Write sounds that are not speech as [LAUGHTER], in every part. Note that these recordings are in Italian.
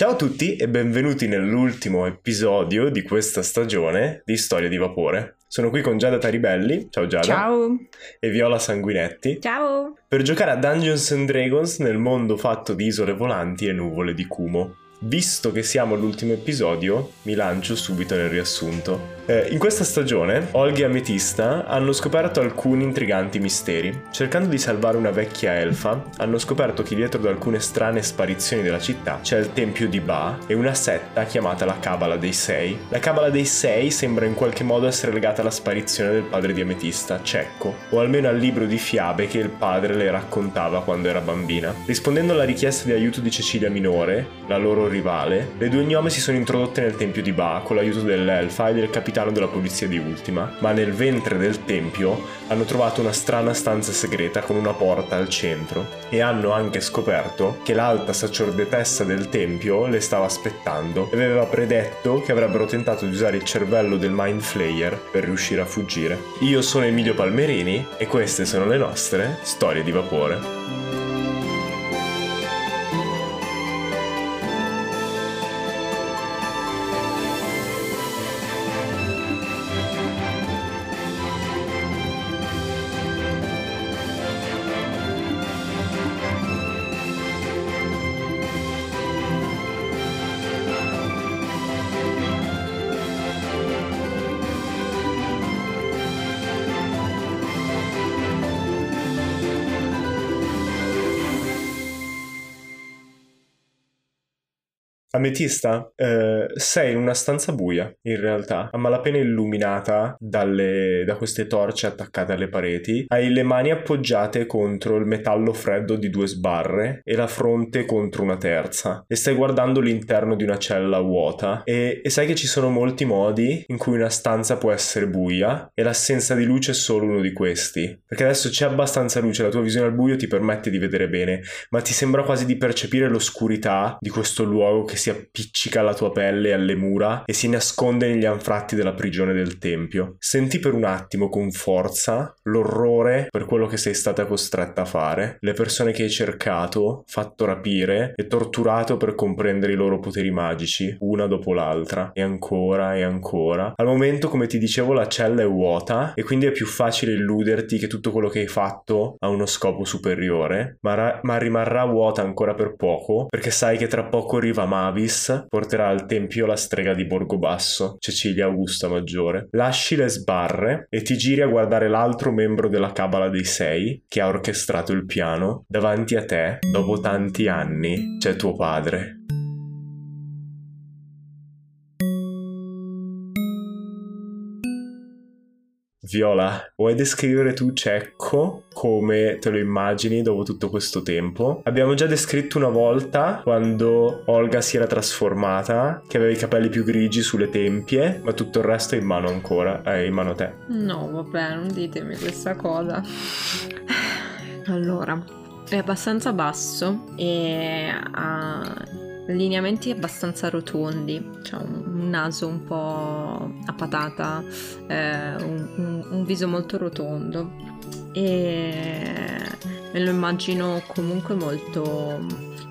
Ciao a tutti e benvenuti nell'ultimo episodio di questa stagione di Storia di Vapore. Sono qui con Giada Taribelli, ciao Giada. Ciao. E Viola Sanguinetti. Ciao. Per giocare a Dungeons and Dragons nel mondo fatto di isole volanti e nuvole di Kumo. Visto che siamo all'ultimo episodio, mi lancio subito nel riassunto. Eh, in questa stagione, Olga e Ametista hanno scoperto alcuni intriganti misteri. Cercando di salvare una vecchia elfa, hanno scoperto che dietro ad alcune strane sparizioni della città c'è il tempio di Ba e una setta chiamata la Cabala dei Sei. La Cabala dei Sei sembra in qualche modo essere legata alla sparizione del padre di Ametista, Cecco, o almeno al libro di fiabe che il padre le raccontava quando era bambina. Rispondendo alla richiesta di aiuto di Cecilia Minore, la loro rivale, le due gnome si sono introdotte nel tempio di Ba con l'aiuto dell'elfa e del capitano della polizia di Ultima, ma nel ventre del tempio hanno trovato una strana stanza segreta con una porta al centro e hanno anche scoperto che l'alta sacerdotessa del tempio le stava aspettando e aveva predetto che avrebbero tentato di usare il cervello del Mind Flayer per riuscire a fuggire. Io sono Emilio Palmerini e queste sono le nostre storie di vapore. Ametista, eh, sei in una stanza buia, in realtà, a malapena illuminata dalle, da queste torce attaccate alle pareti. Hai le mani appoggiate contro il metallo freddo di due sbarre e la fronte contro una terza. E stai guardando l'interno di una cella vuota. E, e sai che ci sono molti modi in cui una stanza può essere buia e l'assenza di luce è solo uno di questi. Perché adesso c'è abbastanza luce, la tua visione al buio ti permette di vedere bene, ma ti sembra quasi di percepire l'oscurità di questo luogo che si appiccica alla tua pelle e alle mura e si nasconde negli anfratti della prigione del tempio. Senti per un attimo con forza l'orrore per quello che sei stata costretta a fare, le persone che hai cercato, fatto rapire e torturato per comprendere i loro poteri magici, una dopo l'altra, e ancora e ancora. Al momento, come ti dicevo, la cella è vuota e quindi è più facile illuderti che tutto quello che hai fatto ha uno scopo superiore, ma, ra- ma rimarrà vuota ancora per poco perché sai che tra poco arriva Mavi Avis porterà al tempio la strega di Borgobasso, Cecilia Augusta Maggiore. Lasci le sbarre e ti giri a guardare l'altro membro della Cabala dei Sei, che ha orchestrato il piano. Davanti a te, dopo tanti anni, c'è tuo padre. Viola, vuoi descrivere tu Cecco come te lo immagini dopo tutto questo tempo? Abbiamo già descritto una volta quando Olga si era trasformata, che aveva i capelli più grigi sulle tempie, ma tutto il resto è in mano ancora, è in mano a te. No, vabbè, non ditemi questa cosa. Allora, è abbastanza basso e ha lineamenti abbastanza rotondi, cioè un, naso un po' a patata, eh, un, un, un, viso molto rotondo e me lo immagino comunque molto,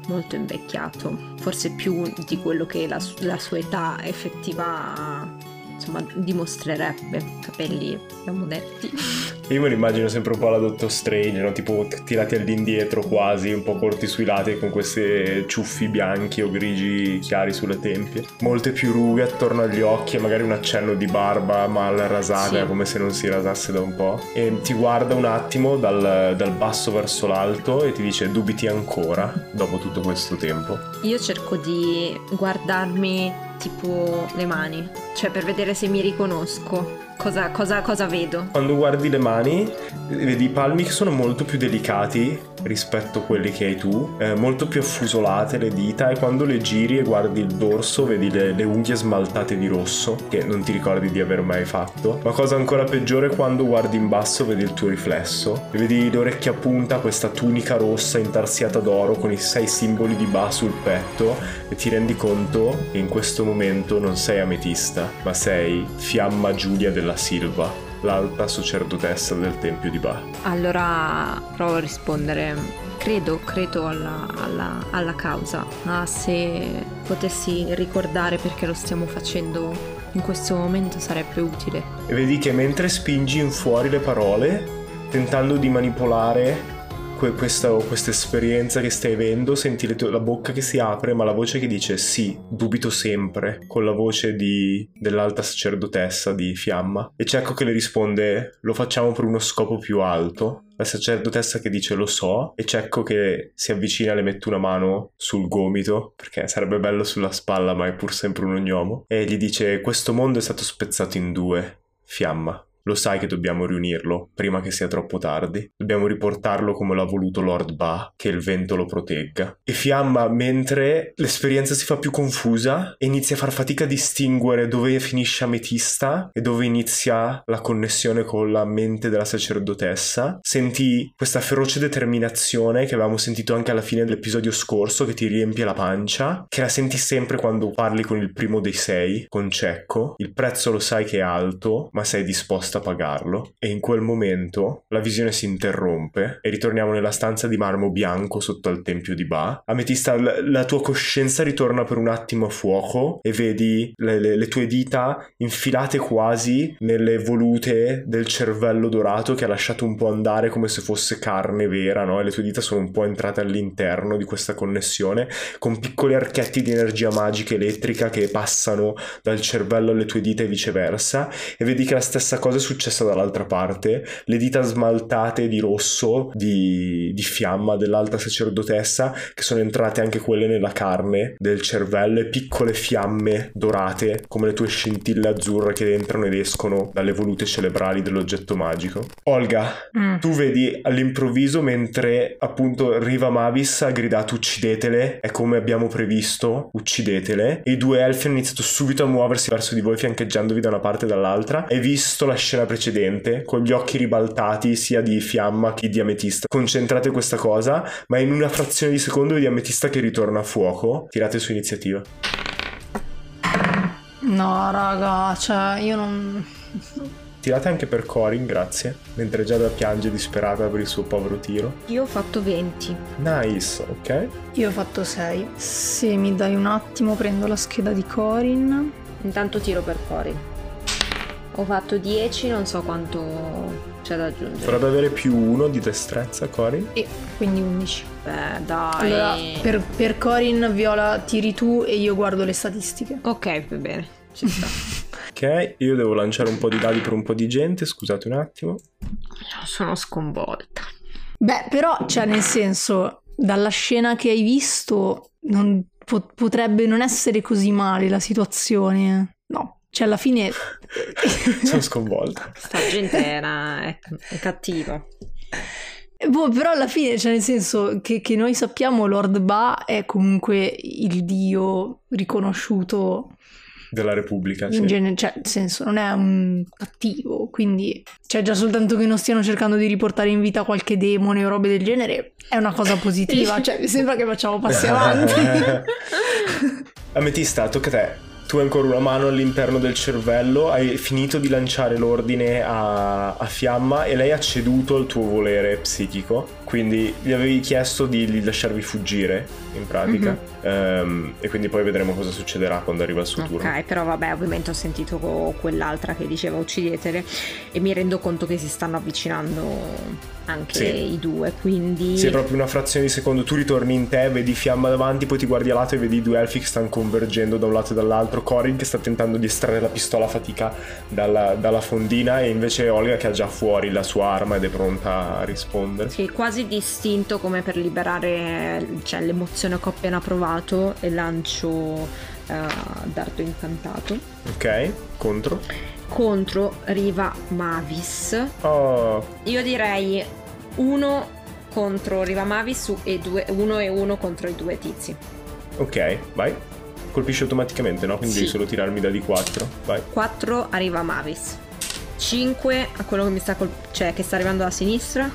molto invecchiato, forse più di quello che la, la sua età effettiva insomma dimostrerebbe, capelli abbiamo detti. Io me lo immagino sempre un po' alla Doctor Strange, no? tipo tirati all'indietro quasi, un po' corti sui lati con questi ciuffi bianchi o grigi chiari sulle tempie. Molte più rughe attorno agli occhi e magari un accenno di barba mal rasata, sì. come se non si rasasse da un po'. E ti guarda un attimo dal, dal basso verso l'alto e ti dice dubiti ancora dopo tutto questo tempo. Io cerco di guardarmi tipo le mani, cioè per vedere se mi riconosco. Cosa, cosa, cosa vedo? Quando guardi le mani, vedi i palmi che sono molto più delicati rispetto a quelli che hai tu, eh, molto più affusolate le dita e quando le giri e guardi il dorso vedi le, le, unghie smaltate di rosso che non ti ricordi di aver mai fatto. Ma cosa ancora peggiore quando guardi in basso vedi il tuo riflesso e vedi le orecchie a punta, questa tunica rossa intarsiata d'oro con i sei simboli di Ba sul petto e ti rendi conto che in questo momento non sei ametista, ma sei Fiamma Giulia della Silva l'alta sacerdotessa del tempio di Ba. Allora provo a rispondere credo, credo alla, alla, alla causa, ma se potessi ricordare perché lo stiamo facendo in questo momento sarebbe utile. E vedi che mentre spingi in fuori le parole, tentando di manipolare que- questa, questa esperienza che stai avendo, senti tue- la bocca che si apre, ma la voce che dice sì, dubito sempre, con la voce di- dell'alta sacerdotessa di Fiamma. E Cecco che le risponde, lo facciamo per uno scopo più alto. La sacerdotessa che dice lo so e Cecco che si avvicina e le mette una mano sul gomito perché sarebbe bello sulla spalla ma è pur sempre un ognomo e gli dice questo mondo è stato spezzato in due. Fiamma, lo sai che dobbiamo riunirlo prima che sia troppo tardi. Dobbiamo riportarlo come l'ha voluto Lord Ba, che il vento lo protegga. E Fiamma, mentre l'esperienza si fa più confusa, inizia a far fatica a distinguere dove finisce Ametista e dove inizia la connessione con la mente della sacerdotessa. Senti questa feroce determinazione che avevamo sentito anche alla fine dell'episodio scorso, che ti riempie la pancia, che la senti sempre quando parli con il primo dei sei, con Cecco. Il prezzo lo sai che è alto, ma sei disposta a pagarlo. E in quel momento la visione si interrompe e ritorniamo nella stanza di marmo bianco sotto al tempio di Ba. Ametista, l- la tua coscienza ritorna per un attimo a fuoco e vedi le, le- le tue dita infilate quasi nelle volute del cervello dorato che ha lasciato un po' andare come se fosse carne vera, no? E le tue dita sono un po' entrate all'interno di questa connessione con piccoli archetti di energia magica elettrica che passano dal cervello alle tue dita e viceversa. E vedi che la stessa cosa è successa dall'altra parte. Le dita smaltate di rosso, di, di fiamma dell'alta sacerdotessa, che sono entrate anche quelle nella carne del cervello e piccole fiamme dorate come le tue scintille azzurre che entrano ed escono dalle volute cerebrali dell'oggetto magico. Olga, Mm. tu vedi all'improvviso mentre appunto Riva Mavis ha gridato uccidetele, è come abbiamo previsto, uccidetele, e i due elfi hanno iniziato subito a muoversi verso di voi fiancheggiandovi da una parte e dall'altra. Hai visto la scena precedente con gli occhi ribaltati sia di fiamma che di ametista. Concentrate questa cosa, ma in una frazione di secondo vedi ametista che ritorna a fuoco. Tirate su iniziativa. No, raga, cioè io non... Tirate anche per Corin, grazie. Mentre Giada piange disperata per il suo povero tiro. Io ho fatto 20. Nice, ok. Io ho fatto 6. Se mi dai un attimo prendo la scheda di Corin. Intanto tiro per Corin. Ho fatto 10, non so quanto c'è da aggiungere. Dovrebbe avere più uno di destrezza, Corin. E quindi 11. Beh, dai. Allora, per, per Corin, Viola, tiri tu e io guardo le statistiche. Ok, va bene. Ci sta. [LAUGHS] Ok, io devo lanciare un po' di dadi per un po' di gente, scusate un attimo. Sono sconvolta. Beh, però, cioè, nel senso, dalla scena che hai visto, non po- potrebbe non essere così male la situazione. No, cioè, alla fine... [LAUGHS] Sono sconvolta. Sta gente era, è, è cattiva. Boh, però alla fine, cioè nel senso che, che noi sappiamo Lord Ba è comunque il dio riconosciuto Della Repubblica, in sì. genere, cioè nel senso non è un cattivo, quindi cioè già soltanto che non stiano cercando di riportare in vita qualche demone o robe del genere è una cosa positiva, [LAUGHS] cioè mi sembra che facciamo passi avanti. [LAUGHS] Ametista, tocca a te. Tu hai ancora una mano all'interno del cervello, hai finito di lanciare l'ordine a, a Fiamma e lei ha ceduto al tuo volere psichico, quindi gli avevi chiesto di, lasciarvi fuggire, in pratica, Ehm, e quindi poi vedremo cosa succederà quando arriva il suo turno. Ok, però vabbè, ovviamente ho sentito quell'altra che diceva uccidetele e mi rendo conto che si stanno avvicinando anche Sì. i due, quindi... Sì, è proprio una frazione di secondo. Tu ritorni in te, vedi Fiamma davanti, poi ti guardi a lato e vedi i due elfi che stanno convergendo da un lato e dall'altro. Corin che sta tentando di estrarre la pistola a fatica dalla, dalla fondina e invece Olga che ha già fuori la sua arma ed è pronta a rispondere. Sì, quasi distinto come per liberare cioè, l'emozione che ho appena provato e lancio eh, dardo incantato Ok, contro. contro Riva Mavis. Oh, Io direi uno contro Riva Mavis e due, uno e uno contro i due tizi. ok, vai. Colpisce automaticamente, no? Quindi Sì. devi solo tirarmi da di 4. Vai. 4 arriva Mavis. 5 a quello che mi sta col- cioè che sta arrivando da sinistra.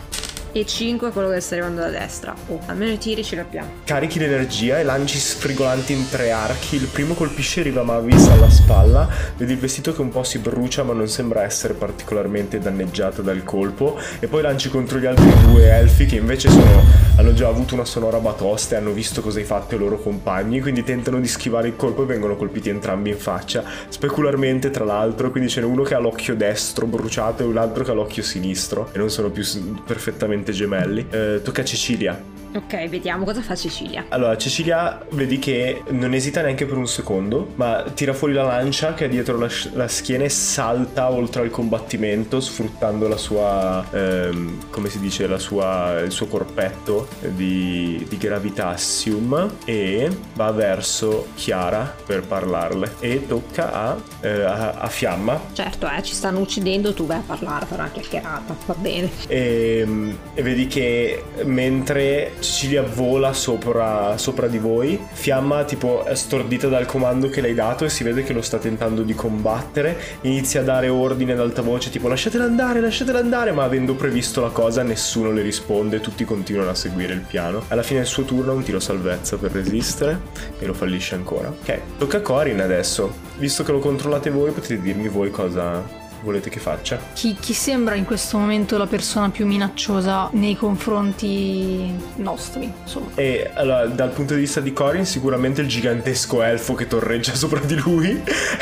E 5 quello che sta arrivando da destra. Oh, almeno i tiri ce li abbiamo. Carichi l'energia e lanci sfrigolanti in tre archi. Il primo colpisce Riva Mavis alla spalla. Vedi il vestito che un po' si brucia, ma non sembra essere particolarmente danneggiato dal colpo. E poi lanci contro gli altri due elfi che invece sono, hanno già avuto una sonora batosta e hanno visto cosa hai fatto ai loro compagni. Quindi tentano di schivare il colpo e vengono colpiti entrambi in faccia. Specularmente, tra l'altro. Quindi ce n'è uno che ha l'occhio destro bruciato e un altro che ha l'occhio sinistro. E non sono più perfettamente gemelli. Eh, tocca a Cecilia. Ok, vediamo cosa fa Cecilia. Allora, Cecilia vedi che non esita neanche per un secondo, ma tira fuori la lancia che è dietro la, la schiena e salta oltre al combattimento, sfruttando la sua, ehm, come si dice, la sua, il suo corpetto di, di gravitassium e va verso Chiara per parlarle. E tocca a, eh, a, a Fiamma. Certo, eh, ci stanno uccidendo, tu vai a parlare, fare una chiacchierata, va bene. E, e vedi che mentre Cecilia vola sopra, sopra di voi, Fiamma tipo è stordita dal comando che le hai dato e si vede che lo sta tentando di combattere, inizia a dare ordine ad alta voce tipo lasciatela andare, lasciatela andare, ma avendo previsto la cosa nessuno le risponde, tutti continuano a seguire il piano. Alla fine del suo turno un tiro salvezza per resistere e lo fallisce ancora. Ok, tocca a Corin adesso. Visto che lo controllate voi potete dirmi voi cosa volete che faccia. Chi, chi sembra in questo momento la persona più minacciosa nei confronti nostri, insomma. E allora, dal punto di vista di Corin, sicuramente il gigantesco elfo che torreggia [LAUGHS] sopra di lui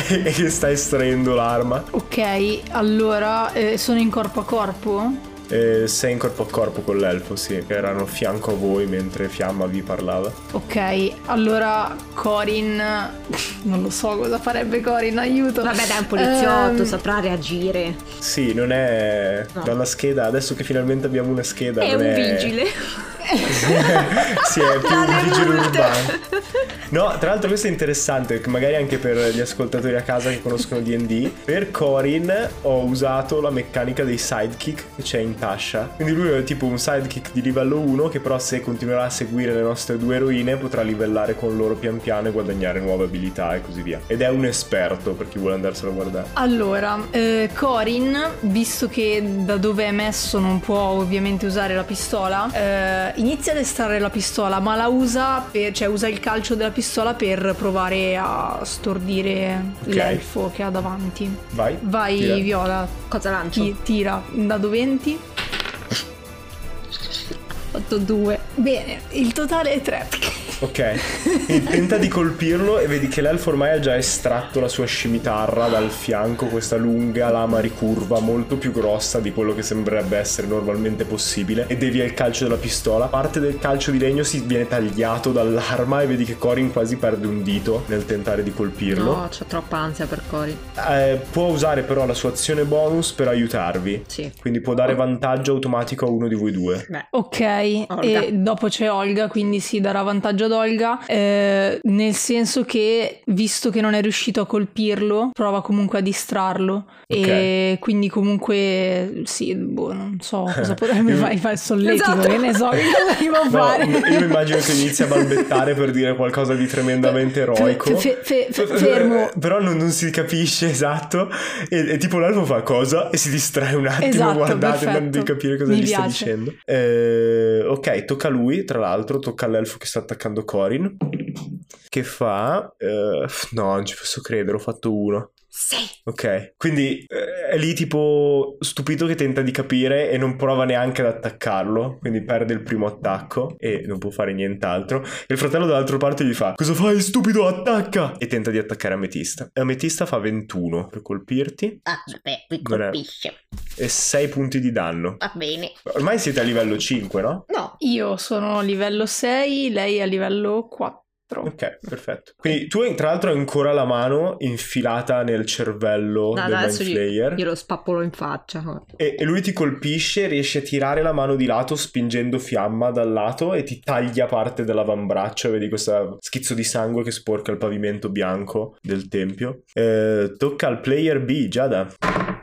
e che sta estraendo l'arma. Ok, allora eh, sono in corpo a corpo? Eh, sei in corpo a corpo con l'elfo, sì, che erano fianco a voi mentre Fiamma vi parlava. Ok, allora Corin... Non lo so cosa farebbe Corin, aiuto. Vabbè, dai, un poliziotto, Ehm, saprà reagire. Sì, non è No. dalla scheda, adesso che finalmente abbiamo una scheda. È non un vigile. [LAUGHS] sì, è più un vigile urbano. No, tra l'altro questo è interessante, magari anche per gli ascoltatori a casa che conoscono D&D. Per Corin ho usato la meccanica dei sidekick che c'è in Tasha. Quindi lui è tipo un sidekick di livello 1 che però se continuerà a seguire le nostre due eroine potrà livellare con loro pian piano e guadagnare nuove abilità e così via. Ed è un esperto per chi vuole andarselo a guardare. Allora, eh, Corin, visto che da dove è messo non può ovviamente usare la pistola, eh, inizia ad estrarre la pistola, ma la usa, per, cioè usa il calcio della pistola per provare a stordire Ok. l'elfo che ha davanti. Vai. Vai, tira. Viola, Cosa lancio? ti- tira dado 20. 8-2. Bene, il totale è 3. Ok, Quindi tenta di colpirlo e vedi che l'elfo ormai ha già estratto la sua scimitarra dal fianco, questa lunga lama ricurva molto più grossa di quello che sembrerebbe essere normalmente possibile e devia il calcio della pistola. Parte del calcio di legno si viene tagliato dall'arma e vedi che Corin quasi perde un dito nel tentare di colpirlo. No, c'ho troppa ansia per Cori. Eh, può usare però la sua azione bonus per aiutarvi. Sì. Quindi può dare vantaggio automatico a uno di voi due. Beh, Ok, Olga. e dopo c'è Olga, quindi si darà vantaggio ad Olga, eh, nel senso che visto che non è riuscito a colpirlo, prova comunque a distrarlo. E quindi comunque sì, boh, non so cosa [LAUGHS] potrebbe fare, fa il solletico, Esatto. che ne so che cosa No, fare. io immagino che inizia a balbettare per dire qualcosa di tremendamente eroico. Fe- fe- fe- fermo. [LAUGHS] Però non, non si capisce esatto. E, e tipo l'elfo fa cosa e si distrae un attimo Esatto, guardate perfetto. di capire cosa Mi gli sta piace. dicendo. Eh, ok, tocca a lui, tra l'altro, tocca all'elfo che sta attaccando Corin. Che fa... eh, no, non ci posso credere, ho fatto uno. Sì. Ok, quindi eh, è lì tipo stupito che tenta di capire e non prova neanche ad attaccarlo, quindi perde il primo attacco e non può fare nient'altro. E il fratello dall'altra parte gli fa: Cosa fai, stupido? Attacca! E tenta di attaccare Ametista. E Ametista fa 21 per colpirti Ah, vabbè, mi colpisce. e 6 punti di danno. Va bene. Ormai siete a livello 5, no? No. Io sono a livello 6, lei è a livello 4. Ok, perfetto. Quindi tu tra l'altro hai ancora la mano infilata nel cervello No, del adesso Mind gli- glielo spappolo in faccia. E, e lui ti colpisce, riesce a tirare la mano di lato spingendo fiamma dal lato e ti taglia parte dell'avambraccio. Vedi questo schizzo di sangue che sporca il pavimento bianco del tempio. Eh, tocca al player B, Giada.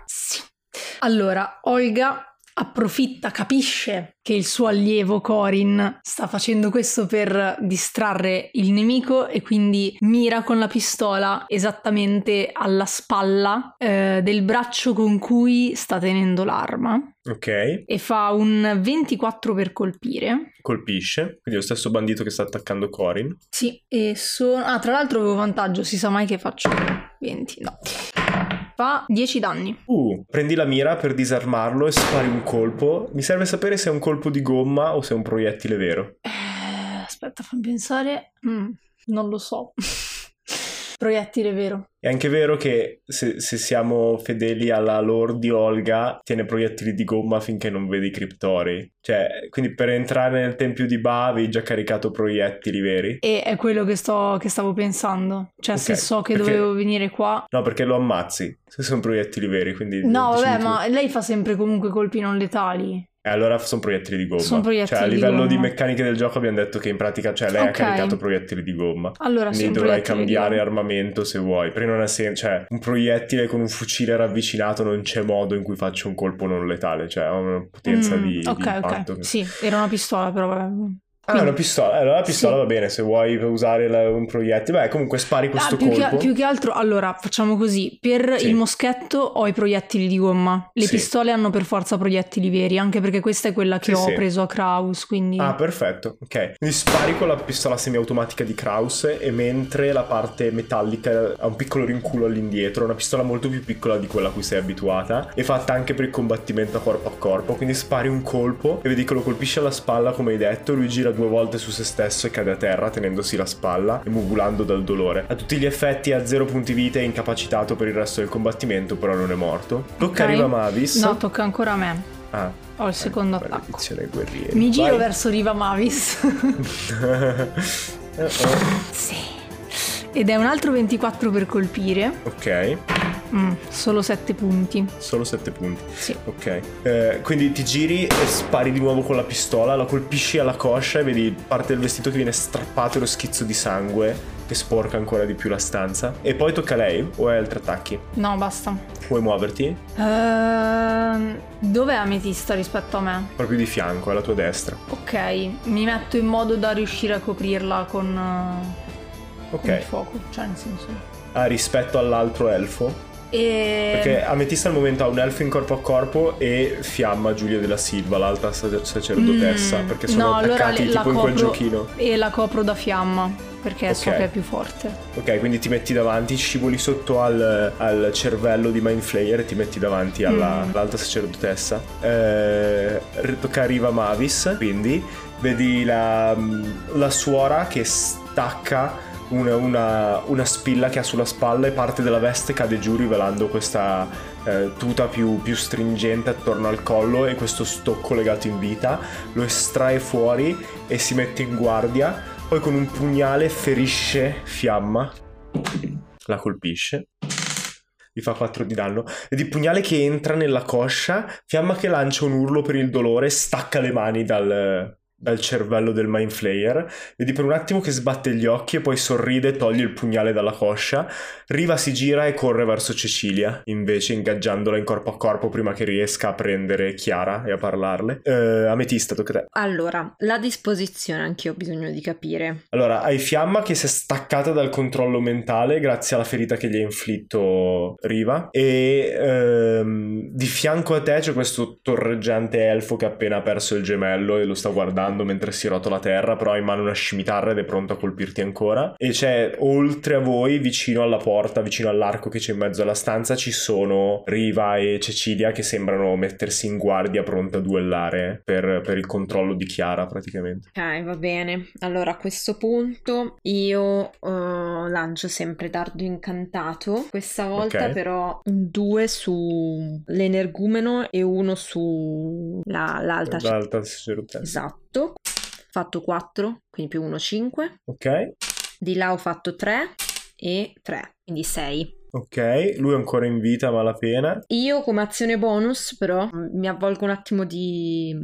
Sì. Allora, Olga approfitta, capisce che il suo allievo Corin sta facendo questo per distrarre il nemico e quindi mira con la pistola esattamente alla spalla eh, del braccio con cui sta tenendo l'arma. Ok. E fa un 24 per colpire. Colpisce. Quindi lo stesso bandito che sta attaccando Corin. Sì, e sono... Ah, tra l'altro avevo vantaggio, si sa mai che faccio 20. No. Fa 10 danni. Uh, prendi la mira per disarmarlo e spari un colpo. Mi serve sapere se è un colpo di gomma o se è un proiettile vero. Eh, aspetta, fammi pensare. Mm, non lo so. [LAUGHS] Proiettile vero. È anche vero che se, se, siamo fedeli alla lore di Olga, tiene proiettili di gomma finché non vedi i criptori. Cioè, quindi per entrare nel tempio di Ba avevi già caricato proiettili veri? E è quello che, sto, che stavo pensando. Cioè, okay, se so che perché... dovevo venire qua... No, perché lo ammazzi, se sono proiettili veri, quindi... No, vabbè, ma lei fa sempre comunque colpi non letali. E allora sono proiettili di gomma. Sono proiettili cioè, a livello di, di, meccaniche del gioco abbiamo detto che in pratica, cioè, lei okay. ha caricato proiettili di gomma. Allora Quindi dovrai cambiare armamento se vuoi. Perché non ha senso, cioè, un proiettile con un fucile ravvicinato non c'è modo in cui faccio un colpo non letale. Cioè, ha una potenza mm, di, Ok, di ok. Sì, era una pistola, però vabbè. Ah, una pistola. Allora la pistola sì. va bene se vuoi usare la, un proiettile. Beh, comunque spari questo ah, più colpo. Che, più che altro, allora, facciamo così. Per sì. il moschetto ho i proiettili di gomma. Le sì. pistole hanno per forza proiettili veri, anche perché questa è quella che ho preso a Kraus, quindi... Ah, perfetto. Ok. Quindi spari con la pistola semiautomatica di Kraus e mentre la parte metallica ha un piccolo rinculo all'indietro, una pistola molto più piccola di quella a cui sei abituata e fatta anche per il combattimento a corpo a corpo. Quindi spari un colpo e vedi che lo colpisce alla spalla, come hai detto, lui gira due volte su se stesso e cade a terra tenendosi la spalla e mugulando dal dolore. A tutti gli effetti ha zero punti vita e incapacitato per il resto del combattimento, però non è morto. Tocca okay. Riva Mavis. No, tocca ancora a me. Ah. Ho il secondo attacco. Guerrieri. Mi giro Vai. verso Riva Mavis. uh-oh. [LAUGHS] Sì. Ed è un altro 24 per colpire. Ok. Mm, solo 7 punti. Solo 7 punti. Sì. Ok. Eh, quindi ti giri e spari di nuovo con la pistola, la colpisci alla coscia e vedi parte del vestito che viene strappato e lo schizzo di sangue che sporca ancora di più la stanza. E poi tocca a lei o hai altri attacchi? No, basta. Puoi muoverti? Uh, dov'è Ametista rispetto a me? Proprio di fianco, alla tua destra. Ok, mi metto in modo da riuscire a coprirla con, uh, Ok. con il fuoco, cioè nel senso... Ah, rispetto all'altro elfo? E... Perché Ametista al momento ha un elfo in corpo a corpo e Fiamma Giulia della Silva, l'alta sac- sacerdotessa, Mm, perché sono no, allora attaccati la tipo in quel giochino. E la copro da fiamma, perché so Ok. che è più forte. Ok, quindi ti metti davanti, scivoli sotto al, al cervello di Mindflayer e ti metti davanti alla, Mm. all'alta sacerdotessa. Eh, tocca a Riva Mavis, quindi vedi la, la suora che stacca una, una- una spilla che ha sulla spalla e parte della veste cade giù rivelando questa eh, tuta più, più stringente attorno al collo e questo stocco legato in vita. Lo estrae fuori e si mette in guardia. Poi con un pugnale ferisce Fiamma. La colpisce. Gli fa 4 di danno. Vedi pugnale che entra nella coscia. Fiamma che lancia un urlo per il dolore. Stacca le mani dal, dal cervello del Mind Flayer. Vedi per un attimo che sbatte gli occhi e poi sorride e toglie il pugnale dalla coscia. Riva si gira e corre verso Cecilia, invece ingaggiandola in corpo a corpo prima che riesca a prendere Chiara e a parlarle. Eh, Ametista, tocca a te. Allora, la disposizione anch'io ho bisogno di capire. Allora, hai Fiamma che si è staccata dal controllo mentale grazie alla ferita che gli ha inflitto Riva e ehm, di fianco a te c'è questo torreggiante elfo che ha appena perso il gemello e lo sta guardando volando mentre si rotola a terra, però ha in mano una scimitarra ed è pronto a colpirti ancora. E c'è oltre a voi, vicino alla porta, vicino all'arco che c'è in mezzo alla stanza, ci sono Riva e Cecilia che sembrano mettersi in guardia pronte a duellare per, per il controllo di Chiara praticamente. Ok, va bene. Allora a questo punto io uh, lancio sempre Dardo Incantato, questa volta okay. però due su l'energumeno e uno sull'alta la, l'alta... l'alta esatto 8, fatto 4, quindi più 1, 5. Ok. Di là ho fatto 3 e 3, quindi 6. Ok, lui è ancora in vita a malapena. Io come azione bonus però mi avvolgo un attimo di,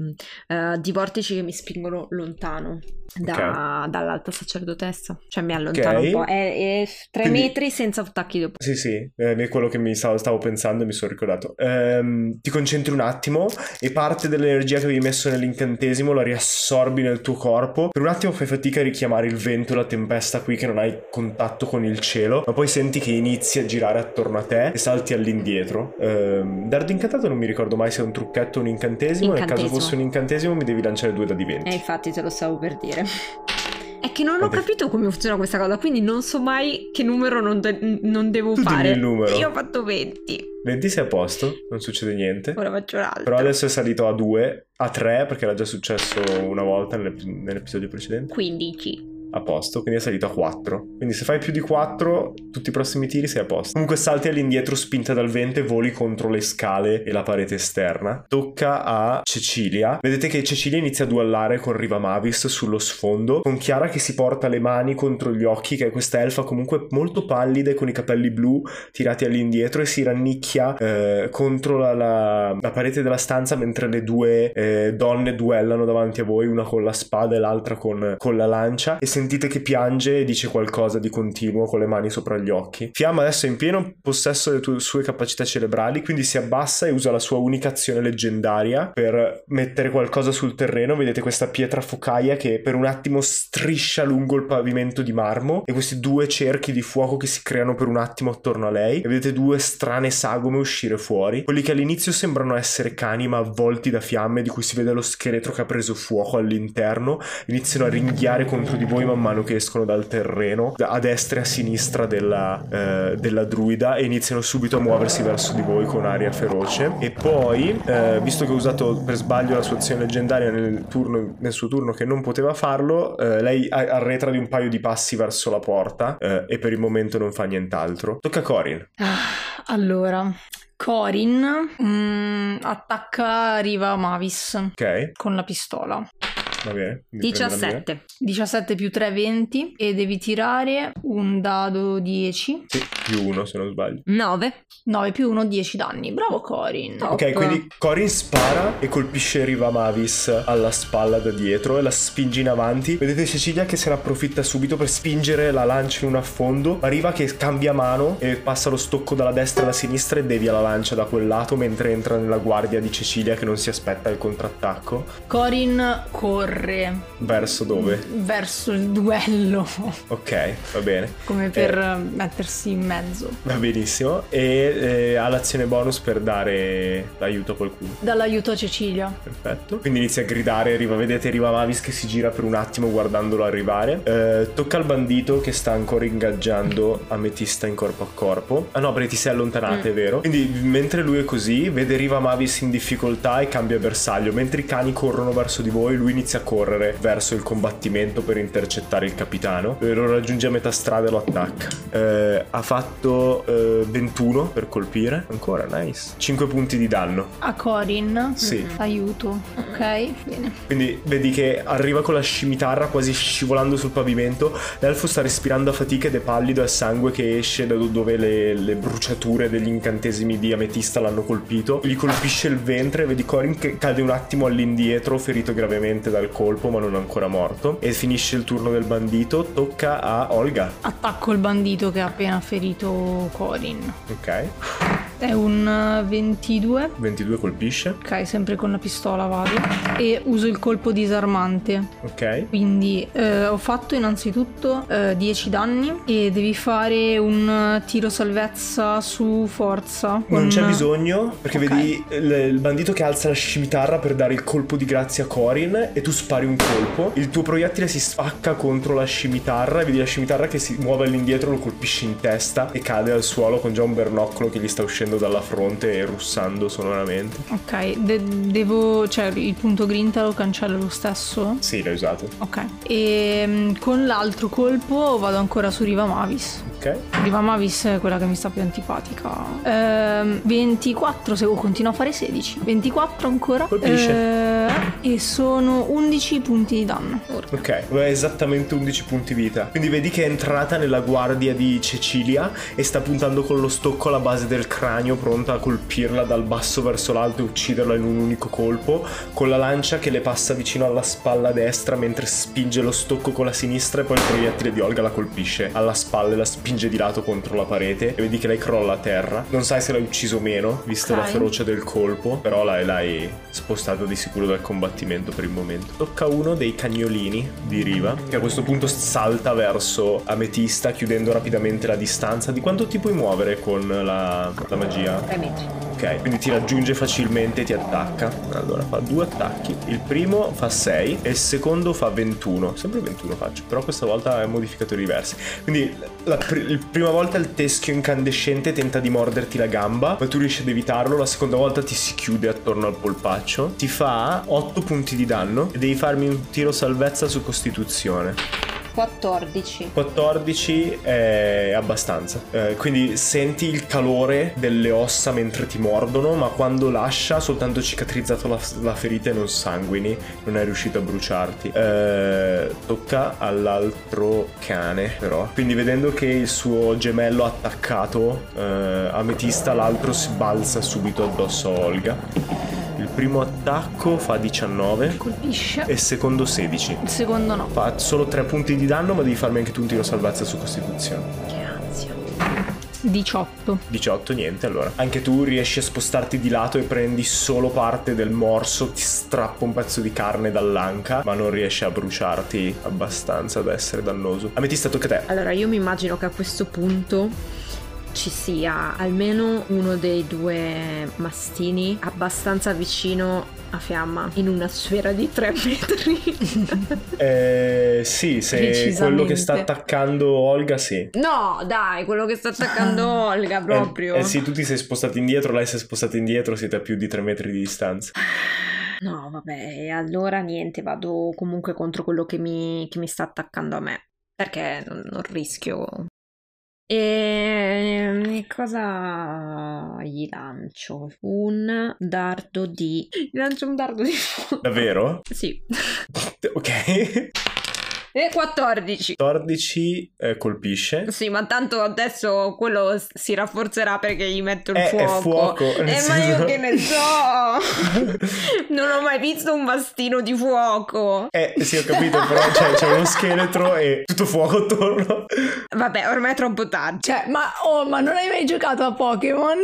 uh, di vortici che mi spingono lontano da, okay. dall'alta sacerdotessa. Cioè mi allontano okay. un po'. È, è tre Quindi, metri senza attacchi dopo. Sì, sì, eh, è quello che mi stavo, stavo pensando e mi sono ricordato. Ehm, ti concentri un attimo e parte dell'energia che avevi messo nell'incantesimo la riassorbi nel tuo corpo. Per un attimo fai fatica a richiamare il vento e la tempesta qui che non hai contatto con il cielo, ma poi senti che inizi a girare attorno a te e salti all'indietro. Ehm, dardo incantato non mi ricordo mai se è un trucchetto o un incantesimo. incantesimo. Nel caso fosse un incantesimo mi devi lanciare due dadi 20. E eh, infatti te lo stavo per dire. È che non ho capito come funziona questa cosa, quindi non so mai che numero non, de- non devo tu fare. Il numero. Io ho fatto 20. 20 sei a posto, non succede niente. Ora faccio l'altro. Però adesso è salito a 2, a 3 perché era già successo una volta nell'episodio precedente. 15 a posto, quindi è salito a 4. Quindi se fai più di 4, tutti i prossimi tiri sei a posto. Comunque salti all'indietro spinta dal vento e voli contro le scale e la parete esterna. Tocca a Cecilia. Vedete che Cecilia inizia a duellare con Riva Mavis sullo sfondo, con Chiara che si porta le mani contro gli occhi, che è questa elfa comunque molto pallida e con i capelli blu tirati all'indietro e si rannicchia eh, contro la, la, la, parete della stanza mentre le due eh, donne duellano davanti a voi, una con la spada e l'altra con, con la lancia e sentite che piange e dice qualcosa di continuo con le mani sopra gli occhi. Fiamma adesso è in pieno possesso delle tue, sue capacità cerebrali, quindi si abbassa e usa la sua unica azione leggendaria per mettere qualcosa sul terreno. Vedete questa pietra focaia che per un attimo striscia lungo il pavimento di marmo e questi due cerchi di fuoco che si creano per un attimo attorno a lei. E vedete due strane sagome uscire fuori. Quelli che all'inizio sembrano essere cani ma avvolti da fiamme di cui si vede lo scheletro che ha preso fuoco all'interno. Iniziano a ringhiare contro di voi ma man mano che escono dal terreno a destra e a sinistra della, eh, della druida e iniziano subito a muoversi verso di voi con aria feroce e poi eh, visto che ho usato per sbaglio la sua azione leggendaria nel, turno, nel suo turno che non poteva farlo eh, lei arretra di un paio di passi verso la porta eh, e per il momento non fa nient'altro tocca a Corin ah, allora Corin mm, attacca Riva Mavis Ok. con la pistola. Va bene. 17. 17 più 3, 20 e devi tirare un dado 10. Sì, più 1 se non sbaglio. 9. 9 più 1, 10 danni. Bravo Corin. Top. Ok, quindi Corin spara e colpisce Riva Mavis alla spalla da dietro e la spinge in avanti. Vedete Cecilia che se ne approfitta subito per spingere la lancia in un affondo. Arriva che cambia mano e passa lo stocco dalla destra alla sinistra e devia la lancia da quel lato mentre entra nella guardia di Cecilia che non si aspetta il contrattacco. Corin corre corre. Verso dove? Verso il duello. Ok, va bene. Come per eh, mettersi in mezzo. Va benissimo. E eh, ha l'azione bonus per dare l'aiuto a qualcuno. Dall'aiuto a Cecilia. Perfetto. Quindi inizia a gridare, arriva, vedete Riva Mavis che si gira per un attimo guardandolo arrivare. Eh, tocca al bandito che sta ancora ingaggiando Ametista in corpo a corpo. Ah no, perché ti sei allontanate, mm. è vero? Quindi mentre lui è così, vede Riva Mavis in difficoltà e cambia bersaglio. Mentre i cani corrono verso di voi, lui inizia a correre verso il combattimento per intercettare il capitano. Eh, lo raggiunge a metà strada e lo attacca. Eh, ha fatto eh, 21 per colpire. Ancora, nice. 5 punti di danno. A Corin? Sì. Mm, aiuto. Ok, bene. Quindi vedi che arriva con la scimitarra quasi scivolando sul pavimento. L'elfo sta respirando a fatica ed è pallido e sangue che esce da dove le, le bruciature degli incantesimi di ametista l'hanno colpito. Gli colpisce il ventre. Vedi Corin che cade un attimo all'indietro, ferito gravemente dal colpo ma non ancora morto. E finisce il turno del bandito, tocca a Olga. Attacco il bandito che ha appena ferito Corin. Ok. È un 22. Eh, 22 colpisce. Ok, sempre con la pistola vado. E uso il colpo disarmante. Ok. Quindi eh, ho fatto innanzitutto eh, 10 danni e devi fare un tiro salvezza su forza. Con... Non c'è bisogno perché okay. vedi il, il, bandito che alza la scimitarra per dare il colpo di grazia a Corin e tu spari un colpo. Il tuo proiettile si spacca contro la scimitarra e vedi la scimitarra che si muove all'indietro, lo colpisce in testa e cade al suolo con già un bernoccolo che gli sta uscendo uscendo dalla fronte e russando sonoramente. Ok, de- devo. cioè il punto grinta lo cancello lo stesso? Sì, l'hai usato. Ok. E mm, con l'altro colpo vado ancora su Riva Mavis. Ok. Diva Mavis è quella che mi sta più antipatica. Ehm, 24, se continua a fare 16. 24 ancora. Colpisce. Eh, e sono 11 punti di danno. Ok, aveva esattamente 11 punti vita. Quindi vedi che è entrata nella guardia di Cecilia e sta puntando con lo stocco alla base del cranio, pronta a colpirla dal basso verso l'alto e ucciderla in un unico colpo, con la lancia che le passa vicino alla spalla destra mentre spinge lo stocco con la sinistra e poi il proiettile di Olga la colpisce alla spalla e la spinge di lato contro la parete e vedi che lei crolla a terra. Non sai se l'hai ucciso o meno, visto Ok. la ferocia del colpo, però l'hai, l'hai spostato di sicuro dal combattimento per il momento. Tocca uno dei cagnolini di Riva, che a questo punto salta verso Ametista, chiudendo rapidamente la distanza. Di quanto ti puoi muovere con la, la magia? 3 metri. Ok, quindi ti raggiunge facilmente e ti attacca. Allora fa due attacchi. Il primo fa 6 e il secondo fa 21. Sempre 21 faccio, però questa volta è modificatori diversi. Quindi la pr- il prima volta il teschio incandescente tenta di morderti la gamba, ma tu riesci ad evitarlo. La seconda volta ti si chiude attorno al polpaccio. Ti fa 8 punti di danno e devi farmi un tiro salvezza su costituzione. 14. 14 è abbastanza. Eh, quindi senti il calore delle ossa mentre ti mordono, ma quando lascia, soltanto cicatrizzato la, la ferita e non sanguini, non è riuscito a bruciarti. Eh, tocca all'altro cane, però. Quindi vedendo che il suo gemello ha attaccato eh, Ametista, l'altro si balza subito addosso a Olga. Il primo attacco fa 19 Colpisce. e il secondo 16. Il secondo no. Fa solo 3 punti di danno, ma devi farmi anche tu un tiro salvezza su Costituzione. Che ansia. 18. 18, niente allora. Anche tu riesci a spostarti di lato e prendi solo parte del morso, ti strappa un pezzo di carne dall'anca, ma non riesci a bruciarti abbastanza da essere dannoso. Ametista, tocca a te. Allora, io mi immagino che a questo punto ci sia almeno uno dei due mastini abbastanza vicino a fiamma in una sfera di 3 [LAUGHS] metri. Eh, sì, se quello che sta attaccando Olga, sì. no, dai, quello che sta attaccando [LAUGHS] Olga proprio. Eh, eh sì, tu ti sei spostato indietro, lei si è spostata indietro, siete a più di 3 metri di distanza. [SIGHS] No, vabbè, allora niente, vado comunque contro quello che mi, che mi sta attaccando a me. Perché non, non rischio. E cosa gli lancio? Un dardo di. Gli lancio un dardo di fuoco. Davvero? Sì. [LAUGHS] Ok. E 14. 14 eh, colpisce. Sì, ma tanto adesso quello si rafforzerà perché gli metto il Eh, è fuoco. fuoco, nel Eh, ma io che ne so. [LAUGHS] non ho mai visto un bastino di fuoco. Eh sì, ho capito, però c'è, c'è uno scheletro e tutto fuoco attorno. Vabbè, ormai è troppo tardi. Cioè, ma, oh, ma non hai mai giocato a Pokémon?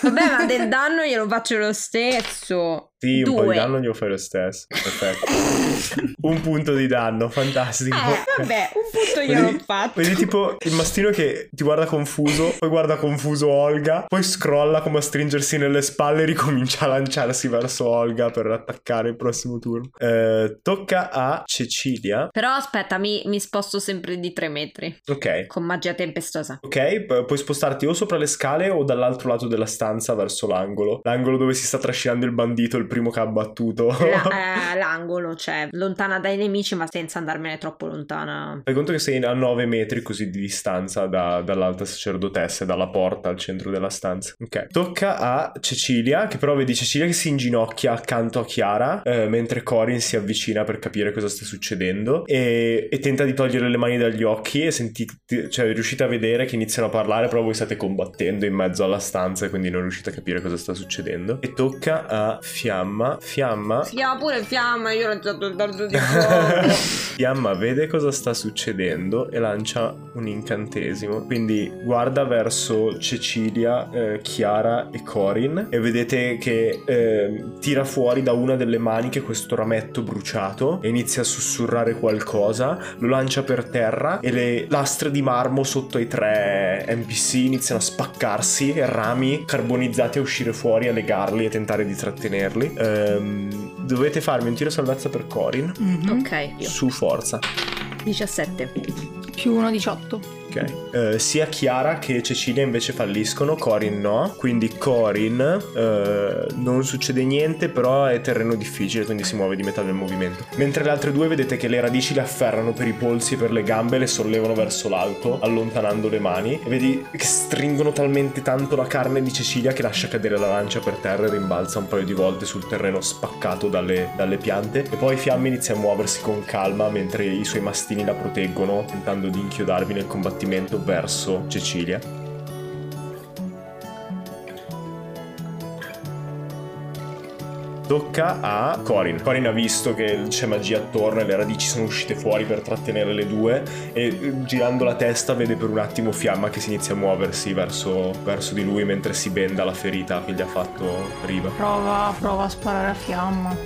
Vabbè, ma del [LAUGHS] danno glielo faccio lo stesso. Sì, un Due. po' di danno glielo fai lo stesso. Perfetto. [LAUGHS] un punto di danno, fantastico. Eh, vabbè, un punto gliel'ho Vedi- fatto. Vedi tipo il mastino che ti guarda confuso, poi guarda confuso Olga, poi scrolla come a stringersi nelle spalle e ricomincia a lanciarsi verso Olga per attaccare il prossimo turno. Eh, tocca a Cecilia. Però aspetta, mi, mi sposto sempre di 3 metri. Ok. Con magia tempestosa. Ok, pu- puoi spostarti o sopra le scale o dall'altro lato della stanza verso l'angolo. L'angolo dove si sta trascinando il bandito, il primo che ha battuto. La- [LAUGHS] eh, l'angolo, cioè lontana dai nemici, ma senza andarmene troppo lontana. Fai conto che sei a 9 metri così di distanza da- dall'alta sacerdotessa dalla porta al centro della stanza. Ok. Tocca a Cecilia, che però vedi Cecilia che si inginocchia accanto a Chiara, eh, mentre Corin si avvicina per capire cosa sta succedendo e, e tenta di togliere le mani dagli occhi e sentite, cioè riuscite a vedere che iniziano a parlare, però voi state combattendo in mezzo alla stanza e quindi non riuscite a capire cosa sta succedendo. E tocca a Fiamma. Fiamma Si chiama pure fiamma, io ho lanciato il dardo di [LAUGHS] fuoco. Fiamma vede cosa sta succedendo e lancia un incantesimo. Quindi guarda verso Cecilia, eh, Chiara e Corin e vedete che eh, tira fuori da una delle maniche questo rametto bruciato e inizia a sussurrare qualcosa, lo lancia per terra e le lastre di marmo sotto ai tre NPC iniziano a spaccarsi e rami carbonizzati a uscire fuori, a legarli e tentare di trattenerli. Ehm, dovete farmi un tiro salvezza per Corin Mhm. ok, io. su forza. 17. Più 1, 18. Ok. Eh, sia Chiara che Cecilia invece falliscono, Corin no. Quindi Corin eh, non succede niente, però è terreno difficile, quindi si muove di metà del movimento. Mentre le altre due vedete che le radici le afferrano per i polsi e per le gambe, le sollevano verso l'alto, allontanando le mani. E vedi che stringono talmente tanto la carne di Cecilia che lascia cadere la lancia per terra e rimbalza un paio di volte sul terreno spaccato dalle, dalle piante. E poi Fiamma inizia a muoversi con calma mentre i suoi mastini la proteggono, tentando di inchiodarvi nel combattimento verso Cecilia. tocca a Corin. Corin ha visto che c'è magia attorno e le radici sono uscite fuori per trattenere le due e eh, girando la testa vede per un attimo Fiamma che si inizia a muoversi verso, verso di lui mentre si benda la ferita che gli ha fatto Riva. Prova, prova a sparare a Fiamma.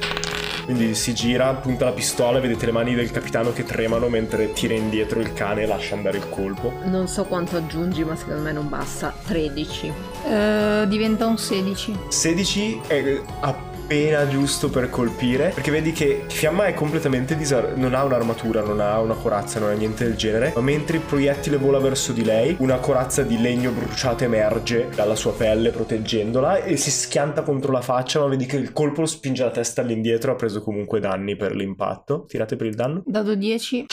Quindi si gira, punta la pistola e vedete le mani del capitano che tremano mentre tira indietro il cane e lascia andare il colpo. Non so quanto aggiungi, ma secondo me non basta. 13. Eh, diventa un 16. 16 è appena giusto per colpire perché vedi che Fiamma è completamente disar- non ha un'armatura, non ha una corazza, non ha niente del genere, ma mentre il proiettile vola verso di lei, una corazza di legno bruciato emerge dalla sua pelle proteggendola e si schianta contro la faccia, ma vedi che il colpo lo spinge la testa all'indietro, ha preso comunque danni per l'impatto. Tirate per il danno. Dado 10.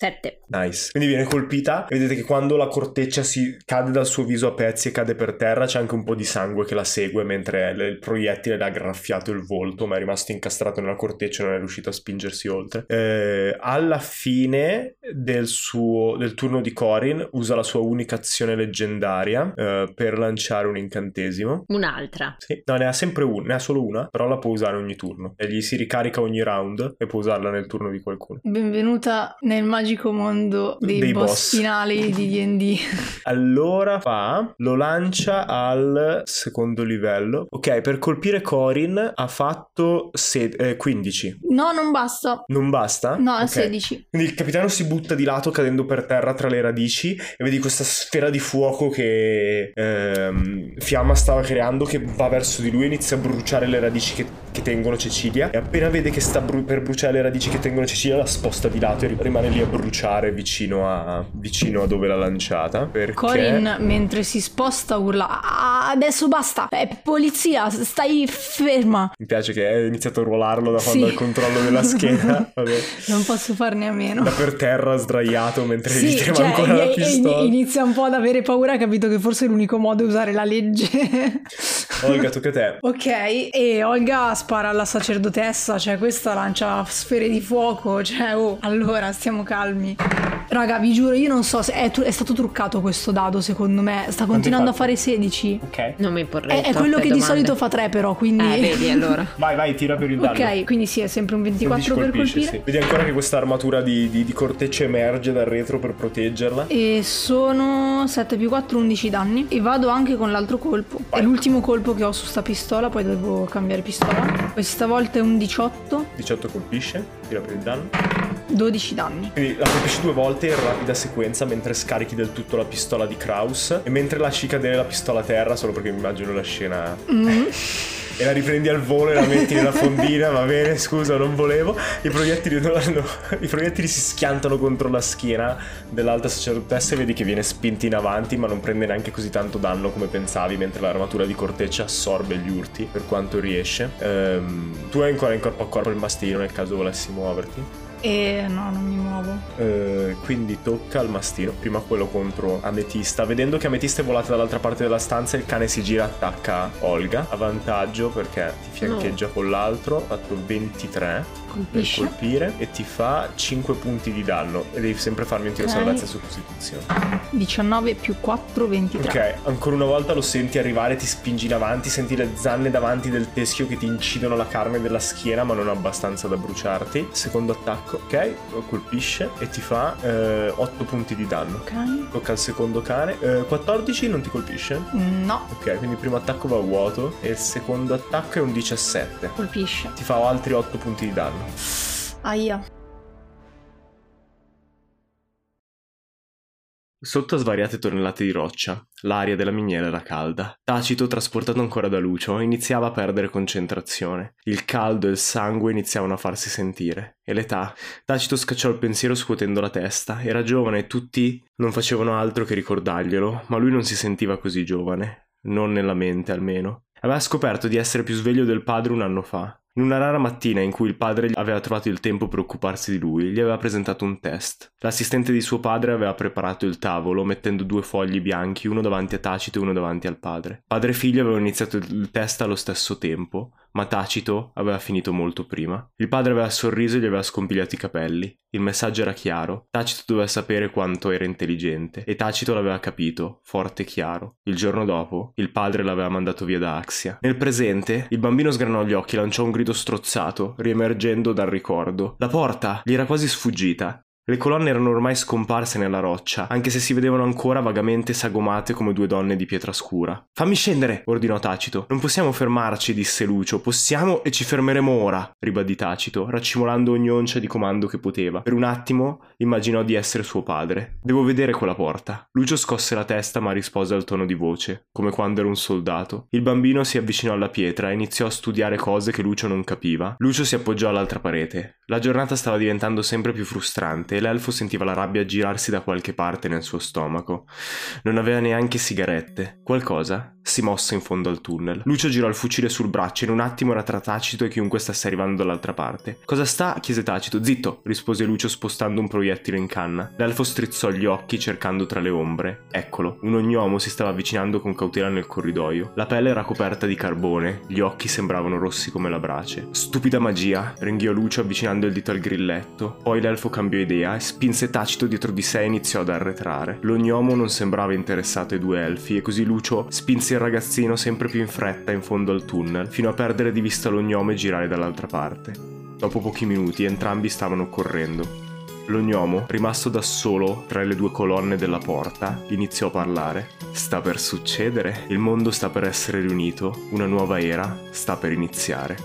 7. Nice. Quindi viene colpita e vedete che quando la corteccia si cade dal suo viso a pezzi e cade per terra c'è anche un po' di sangue che la segue mentre il proiettile le ha graffiato il volto ma è rimasto incastrato nella corteccia e non è riuscito a spingersi oltre. Eh, alla fine del, suo, del turno di Corin usa la sua unica azione leggendaria eh, per lanciare un incantesimo. Un'altra. Sì. No, ne ha sempre una, ne ha solo una, però la può usare ogni turno. E gli si ricarica ogni round e può usarla nel turno di qualcuno. Benvenuta nel magico mondo dei, Dei boss, boss. finali di D&D. [LAUGHS] Allora fa, lo lancia al secondo livello. Ok, per colpire Corin ha fatto se- eh, 15. No, non basta. Non basta? No, è Ok. 16. Quindi il capitano si butta di lato cadendo per terra tra le radici e vedi questa sfera di fuoco che ehm, Fiamma stava creando che va verso di lui e inizia a bruciare le radici che, che tengono Cecilia e appena vede che sta bru- per bruciare le radici che tengono Cecilia la sposta di lato e ri- rimane lì a bruciare vicino a, vicino a dove l'ha lanciata perché Corin, mentre si sposta, urla: "Ah, Adesso basta! È polizia, stai ferma! mi piace che hai iniziato a ruolarlo da quando Sì. ha il controllo della schiena [LAUGHS] vabbè. Non posso farne a meno. da per terra sdraiato mentre gli Sì, trema cioè, ancora la pistola inizia un po' ad avere paura, ha capito che forse l'unico modo è usare la legge. [LAUGHS] Olga tocca a te ok, e Olga spara alla sacerdotessa, cioè questa lancia sfere di fuoco, cioè oh, allora stiamo calmi. Raga, vi giuro, io non so se è, tru- è stato truccato questo dado, secondo me. Sta continuando a fare 16. ok Non mi porrei È, è quello che di domande. solito fa 3 però, quindi... Eh, vedi allora. [LAUGHS] vai vai tira per il danno Ok, quindi sì, è sempre un 24 per colpisce, colpire. sì. Vedi ancora che questa armatura di, di- di corteccia emerge dal retro per proteggerla. E sono 7 più 4, 11 danni. E vado anche con l'altro colpo. Vai. È l'ultimo colpo che ho su sta pistola, poi devo cambiare pistola. Questa volta è un 18, 18 colpisce, tira per il danno. 12 danni. Quindi la colpisci due volte in rapida sequenza mentre scarichi del tutto la pistola di Kraus. E mentre lasci cadere la pistola a terra, solo perché mi immagino la scena. E la riprendi al volo e la metti nella fondina, va bene, scusa, non volevo. I proiettili, non hanno- i proiettili si schiantano contro la schiena dell'alta sacerdotessa e vedi che viene spinta in avanti, ma non prende neanche così tanto danno come pensavi, mentre l'armatura di corteccia assorbe gli urti per quanto riesce. Ehm, tu hai ancora in corpo a corpo il mastino nel caso volessi muoverti. E no, non mi muovo. Eh, quindi tocca al mastino, prima quello contro Ametista. Vedendo che Ametista è volata dall'altra parte della stanza, il cane si gira e attacca Olga. A vantaggio perché ti fiancheggia con l'altro. Ha fatto 23 per Colpisce. colpire e ti fa 5 punti di danno. E devi sempre farmi un tiro Ok. salvezza su costituzione. 19 più 4, 23. Ok, ancora una volta lo senti arrivare, ti spingi in avanti, senti le zanne davanti del teschio che ti incidono la carne della schiena, ma non abbastanza da bruciarti. Secondo attacco, ok, lo colpisce e ti fa 8 punti di danno. Ok. Tocca al secondo cane. Eh, 14 non ti colpisce? No, Ok, quindi il primo attacco va a vuoto e il secondo attacco è un 17. colpisce. Ti fa altri 8 punti di danno. Aia. Sotto a svariate tonnellate di roccia, l'aria della miniera era calda. Tacito, trasportato ancora da Lucio, iniziava a perdere concentrazione. Il caldo e il sangue iniziavano a farsi sentire. E l'età. Tacito scacciò il pensiero scuotendo la testa. Era giovane e tutti non facevano altro che ricordarglielo, ma lui non si sentiva così giovane. Non nella mente, almeno. Aveva scoperto di essere più sveglio del padre un anno fa. In una rara mattina in cui il padre aveva trovato il tempo per occuparsi di lui, gli aveva presentato un test. L'assistente di suo padre aveva preparato il tavolo mettendo due fogli bianchi, uno davanti a Tacito e uno davanti al padre. Padre e figlio avevano iniziato il test allo stesso tempo, ma Tacito aveva finito molto prima. Il padre aveva sorriso e gli aveva scompigliato i capelli. Il messaggio era chiaro. Tacito doveva sapere quanto era intelligente e Tacito l'aveva capito, forte e chiaro. Il giorno dopo, il padre l'aveva mandato via da Axia. Nel presente, il bambino sgranò gli occhi lanciò un grido strozzato, riemergendo dal ricordo. La porta gli era quasi sfuggita. Le colonne erano ormai scomparse nella roccia, anche se si vedevano ancora vagamente sagomate come due donne di pietra scura. Fammi scendere, ordinò Tacito. Non possiamo fermarci, disse Lucio. Possiamo e ci fermeremo ora, ribadì Tacito, raccimolando ogni oncia di comando che poteva. Per un attimo immaginò di essere suo padre. Devo vedere quella porta. Lucio scosse la testa ma rispose al tono di voce, come quando era un soldato. Il bambino si avvicinò alla pietra e iniziò a studiare cose che Lucio non capiva. Lucio si appoggiò all'altra parete. La giornata stava diventando sempre più frustrante l'elfo sentiva la rabbia girarsi da qualche parte nel suo stomaco. Non aveva neanche sigarette. Qualcosa si mosse in fondo al tunnel. Lucio girò il fucile sul braccio e in un attimo era tra Tacito e chiunque stesse arrivando dall'altra parte. Cosa sta? chiese Tacito. Zitto, rispose Lucio spostando un proiettile in canna. L'elfo strizzò gli occhi cercando tra le ombre. Eccolo, un ognomo si stava avvicinando con cautela nel corridoio. La pelle era coperta di carbone, gli occhi sembravano rossi come la brace. Stupida magia, ringhiò Lucio avvicinando il dito al grilletto. Poi l'elfo cambiò idea e spinse Tacito dietro di sé e iniziò ad arretrare. L'ognomo non sembrava interessato ai due elfi e così Lucio spinse il ragazzino sempre più in fretta in fondo al tunnel, fino a perdere di vista l'ognomo e girare dall'altra parte. Dopo pochi minuti entrambi stavano correndo. L'ognomo, rimasto da solo tra le due colonne della porta, iniziò a parlare. Sta per succedere, il mondo sta per essere riunito, una nuova era sta per iniziare.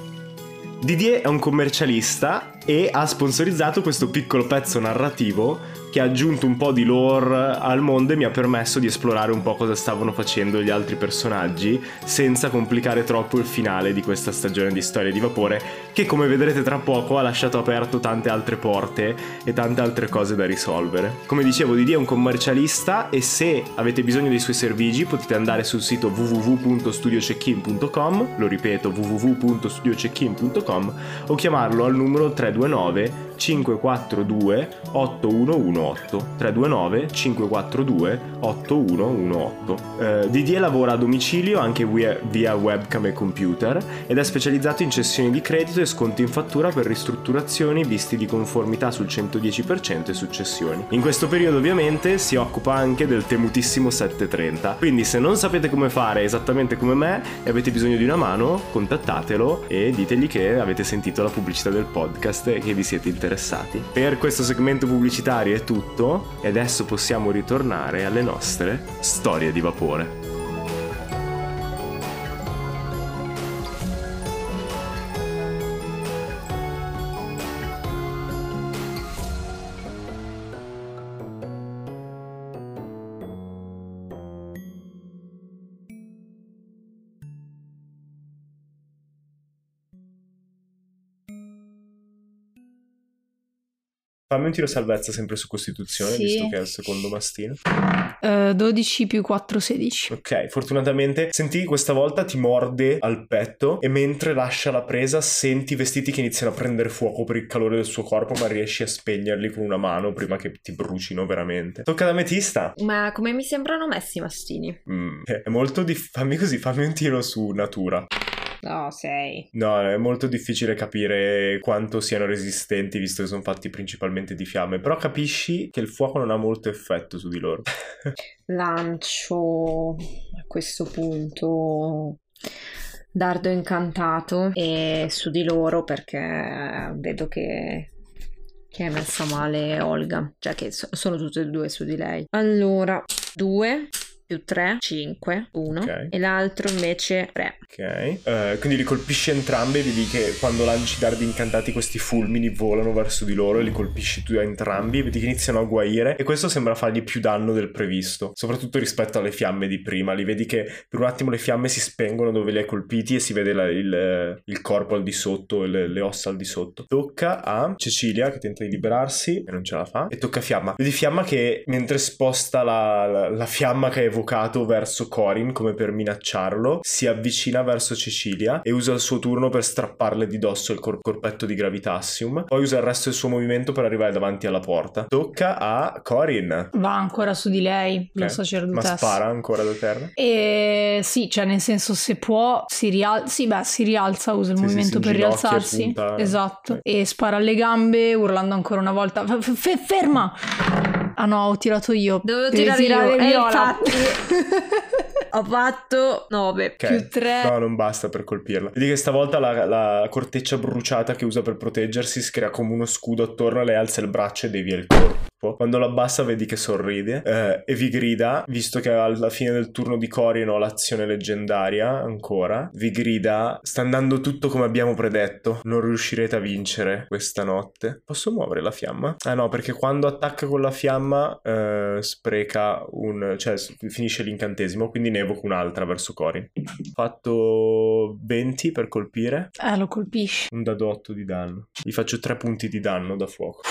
Didier è un commercialista e ha sponsorizzato questo piccolo pezzo narrativo che ha aggiunto un po' di lore al mondo e mi ha permesso di esplorare un po' cosa stavano facendo gli altri personaggi senza complicare troppo il finale di questa stagione di Storia di Vapore che come vedrete tra poco ha lasciato aperto tante altre porte e tante altre cose da risolvere. Come dicevo Didi è un commercialista e se avete bisogno dei suoi servigi potete andare sul sito www.studiocheckin.com lo ripeto www.studiocheckin.com o chiamarlo al numero 329 542 8118 329 542 8118 eh, Didier lavora a domicilio anche via, via webcam e computer ed è specializzato in cessioni di credito e sconti in fattura per ristrutturazioni, visti di conformità sul 110% e successioni. In questo periodo ovviamente si occupa anche del temutissimo 730, quindi se non sapete come fare esattamente come me e avete bisogno di una mano, contattatelo e ditegli che avete sentito la pubblicità del podcast e che vi siete interessati. Per questo segmento pubblicitario è tutto e adesso possiamo ritornare alle nostre storie di vapore. Fammi un tiro salvezza sempre su Costituzione, Sì. visto che è il secondo mastino. Eh, 12 più 4, 16. Ok, fortunatamente senti questa volta ti morde al petto e mentre lascia la presa senti i vestiti che iniziano a prendere fuoco per il calore del suo corpo, ma riesci a spegnerli con una mano prima che ti brucino veramente. Tocca ad Ametista. Ma come mi sembrano messi i mastini? Mm, è molto difficile. Fammi così, fammi un tiro su natura. No, sei. No, è molto difficile capire quanto siano resistenti, visto che sono fatti principalmente di fiamme. Però capisci che il fuoco non ha molto effetto su di loro. [LAUGHS] Lancio a questo punto dardo incantato e su di loro perché vedo che, che è messa male Olga, cioè che so- sono tutte e due su di lei. Allora, due più 3, 5, 1 Ok. e l'altro invece 3. Ok, Eh, quindi li colpisci entrambi e vedi che quando lanci dardi incantati questi fulmini volano verso di loro e li colpisci tu entrambi, vedi che iniziano a guaire e questo sembra fargli più danno del previsto, soprattutto rispetto alle fiamme di prima, li vedi che per un attimo le fiamme si spengono dove li hai colpiti e si vede la- il, il corpo al di sotto e le, le ossa al di sotto. Tocca a Cecilia che tenta di liberarsi e non ce la fa e tocca a Fiamma. Vedi Fiamma che mentre sposta la, la- la fiamma che ha evocato verso Corin come per minacciarlo, si avvicina verso Cecilia e usa il suo turno per strapparle di dosso il cor- corpetto di Gravitassium. Poi usa il resto del suo movimento per arrivare davanti alla porta. Tocca a Corin. Va ancora su di lei, la Ok. sacerdotessa. Ma spara ancora da terra? E sì, cioè nel senso se può si rialza, sì beh si rialza, usa il Sì, sì, movimento si per rialzarsi, punta. esatto, Ok. e spara alle gambe urlando ancora una volta, f- ferma! Ah no, ho tirato io. Dovevo Devi tirare io, e viola. infatti [LAUGHS] ho fatto 9. Ok. Più tre. No, non basta per colpirla. Vedi che stavolta la, la corteccia bruciata che usa per proteggersi si crea come uno scudo attorno e lei alza il braccio e devia il corpo. Quando lo abbassa vedi che sorride eh, e vi grida, visto che alla fine del turno di Corin ho l'azione leggendaria ancora, vi grida, sta andando tutto come abbiamo predetto, non riuscirete a vincere questa notte. Posso muovere la fiamma? Ah no, perché quando attacca con la fiamma eh, spreca un... cioè finisce l'incantesimo, quindi ne evoco un'altra verso Corin. Fatto 20 per colpire, Eh, lo colpisci. un dado 8 di danno. Gli faccio 3 punti di danno da fuoco.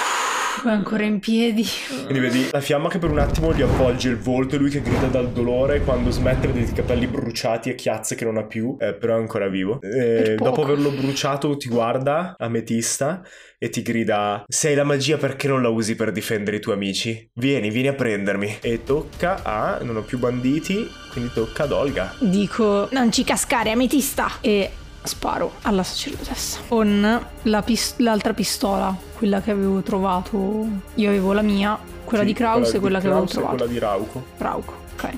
Ancora in piedi. Quindi vedi la fiamma che per un attimo gli avvolge il volto e lui che grida dal dolore. Quando smette vedi i capelli bruciati e chiazze che non ha più, eh, però è ancora vivo. Eh, dopo averlo bruciato ti guarda, ametista, e ti grida Sei la magia perché non la usi per difendere i tuoi amici? Vieni, vieni a prendermi. E tocca a... non ho più banditi, quindi tocca ad Olga. Dico, non ci cascare, ametista! E sparo alla sacerdotessa con la pis- l'altra pistola, quella che avevo trovato. Io avevo la mia, quella Sì, di Kraus e quella di che avevo Kraus e trovato. quella di Rauco. Rauco, ok.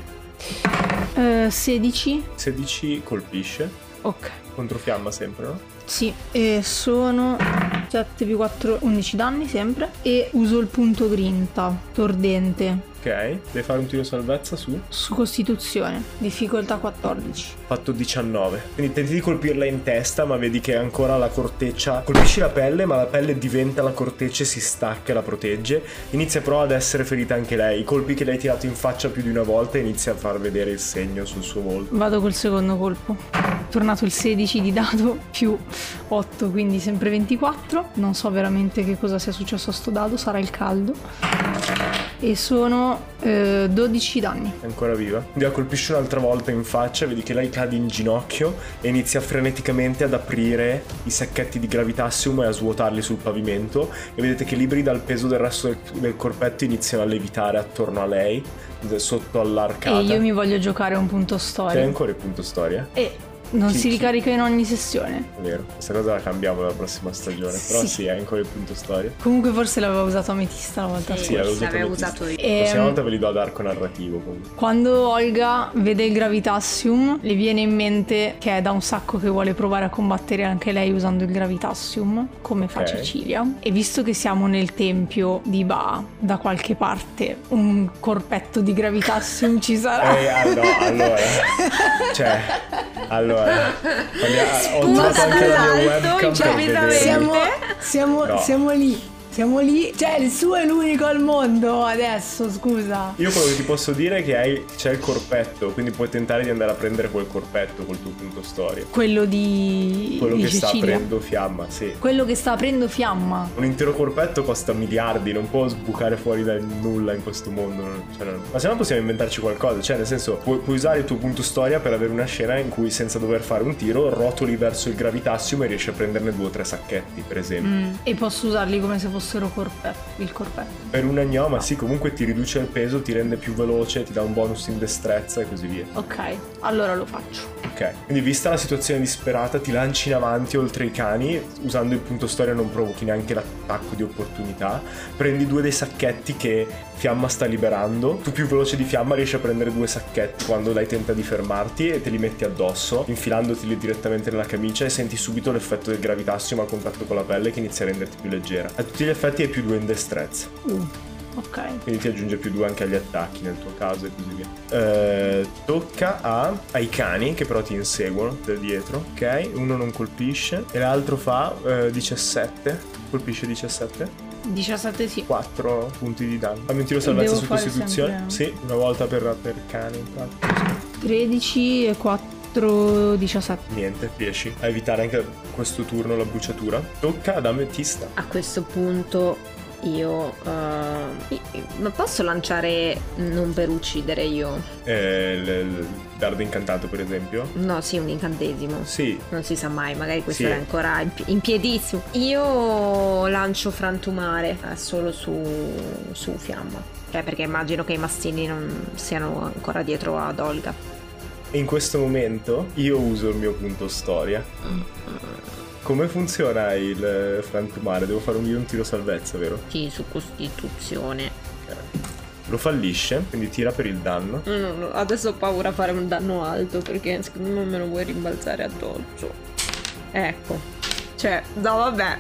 Eh, 16, 16 colpisce. ok. Contro fiamma sempre, no? Sì, e sono 7 più 4, 11 danni sempre. E uso il punto grinta, tordente, Ok, devi fare un tiro salvezza su. su costituzione, difficoltà 14. fatto 19. Quindi tenti di colpirla in testa, ma vedi che ancora la corteccia. Colpisci la pelle, ma la pelle diventa la corteccia e si stacca e la protegge. Inizia però ad essere ferita anche lei. I colpi che lei ha tirato in faccia più di una volta inizia a far vedere il segno sul suo volto. Vado col secondo colpo. Tornato il 16 di dado più 8, quindi sempre 24. Non so veramente che cosa sia successo a sto dado, sarà il caldo. E sono eh, 12 danni. È ancora viva. La colpisci un'altra volta in faccia, vedi che lei cade in ginocchio e inizia freneticamente ad aprire i sacchetti di gravitassium e a svuotarli sul pavimento. E vedete che liberi dal peso del resto del, del corpetto iniziano a levitare attorno a lei, sotto all'arcata. E io mi voglio giocare un punto C'è storia. ancora il punto storia? E non Chi- si chi- ricarica in ogni sessione. È vero, questa cosa la cambiamo la prossima stagione. Però Sì. sì, è ancora il punto storia. Comunque forse l'avevo usato ametista la volta Sì, Sì, scorsa. avevo usato l'avevo usato io. La prossima Ehm, volta ve li do ad arco narrativo comunque. Quando Olga vede il Gravitassium, le viene in mente che è da un sacco che vuole provare a combattere anche lei usando il Gravitassium, come fa. Cecilia. E visto che siamo nel tempio di Ba, da qualche parte un corpetto di Gravitassium ci sarà. Eh, ah, no, allora. [LAUGHS] cioè, allora. Ho Spunta trovato anche la mia dall'alto, webcam siamo, siamo, No. siamo lì. Siamo lì. Cioè, il suo è l'unico al mondo adesso, scusa. Io quello che ti posso dire è che hai, c'è il corpetto, quindi puoi tentare di andare a prendere quel corpetto col tuo punto storia. Quello di, Quello di che sta Cecilia. aprendo fiamma, sì. Quello che sta aprendo fiamma. Un intero corpetto costa miliardi, non può sbucare fuori dal nulla in questo mondo. cioè, Ma se no possiamo inventarci qualcosa, cioè nel senso puoi, puoi usare il tuo punto storia per avere una scena in cui senza dover fare un tiro rotoli verso il gravitassium e riesci a prenderne due o tre sacchetti, per esempio. Mm, E posso usarli come se fossero corpetto, il corpetto. Per un agnoma sì, comunque ti riduce il peso, ti rende più veloce, ti dà un bonus in destrezza e così via. Ok, allora lo faccio. Ok, quindi vista la situazione disperata ti lanci in avanti oltre i cani, usando il punto storia non provochi neanche l'attacco di opportunità, prendi due dei sacchetti che Fiamma sta liberando, tu più veloce di Fiamma riesci a prendere due sacchetti quando lei tenta di fermarti e te li metti addosso, infilandoteli direttamente nella camicia e senti subito l'effetto del gravitassium a contatto con la pelle che inizia a renderti più leggera. A tutti gli effetti hai più due in destrezza. Uh, ok. Quindi ti aggiunge più 2 anche agli attacchi nel tuo caso e così via. Eh, tocca a, ai cani che però ti inseguono da dietro, ok? Uno non colpisce e l'altro fa eh, 17. Colpisce 17. 17 sì. 4 punti di danno. Fammi un tiro salvezza su costituzione. sempre- Sì, una volta per, per cani. infatti. 13 e 4, 17. Niente, riesci a evitare anche questo turno la bruciatura. Tocca ad Ametista. A questo punto io... eh, ma posso lanciare non per uccidere io? Eh, il, dardo incantato, per esempio. No, sì, un incantesimo. Sì, Non si sa mai, magari questo Sì. è ancora in, pi- in piedissimo. Io lancio frantumare eh, solo su, su fiamma. Cioè, perché immagino che i mastini non siano ancora dietro ad Olga. In questo momento io uso il mio punto storia. Come funziona il eh, frantumare? Devo fare un tiro salvezza, vero? Sì, su costituzione. Lo fallisce, quindi tira per il danno. No, no, no, adesso ho paura a fare un danno alto perché secondo me me lo vuoi rimbalzare addosso. Ecco. Cioè, no, vabbè.